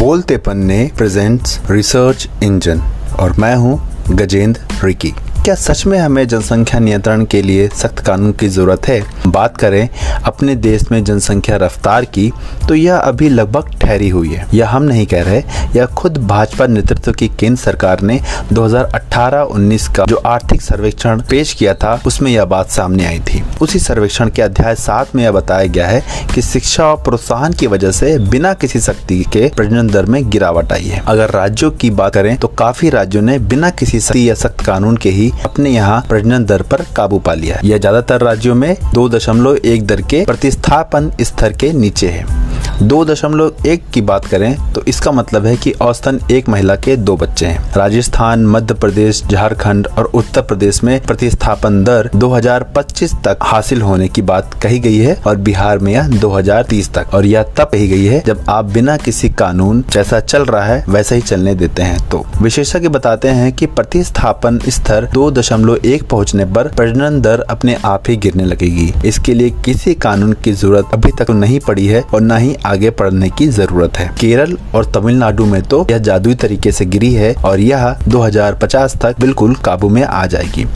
बोलते पन्ने presents research engine और मैं हूँ गजेंद्र रिकी। क्या सच में हमें जनसंख्या नियंत्रण के लिए सख्त कानून की ज़रूरत है? बात करें अपने देश में जनसंख्या रफ्तार की तो यह अभी लगभग ठहरी हुई है। यह हम नहीं कह रहे, यह खुद भाजपा नेतृत्व की केंद्र सरकार ने 2018-19 का जो आर्थिक सर्वेक्षण पेश किया था, उसमें यह बात सामने आई थी। उसी सर्वेक्षण के अध्याय सात में यह बताया गया है कि शिक्षा और प्रोत्साहन की वजह से बिना किसी शक्ति के प्रजनन दर में गिरावट आई है। अगर राज्यों की बात करें तो काफ़ी राज्यों ने बिना किसी सख्ती या सख्त कानून के ही अपने यहाँ प्रजनन दर पर काबू पा लिया यह ज़्यादातर राज्यों में दो दशमलव एक दर के प्रतिस्थापन स्तर के नीचे है। दो दशमलव एक की बात करें तो इसका मतलब है कि औसतन एक महिला के दो बच्चे हैं। राजस्थान, मध्य प्रदेश, झारखंड और उत्तर प्रदेश में प्रतिस्थापन दर 2025 तक हासिल होने की बात कही गई है और बिहार में यह 2030 तक। और यह तब कही गई है जब आप बिना किसी कानून जैसा चल रहा है वैसा ही चलने देते हैं। तो विशेषज्ञ बताते हैं कि प्रतिस्थापन स्तर दो दशमलव एक पहुँचने पर प्रजनन दर अपने आप ही गिरने लगेगी। इसके लिए किसी कानून की ज़रूरत अभी तक नहीं पड़ी है और न ही आगे पढ़ने की ज़रूरत है। केरल और तमिलनाडु में तो यह जादुई तरीके से गिरी है और यह 2050 तक बिल्कुल काबू में आ जाएगी।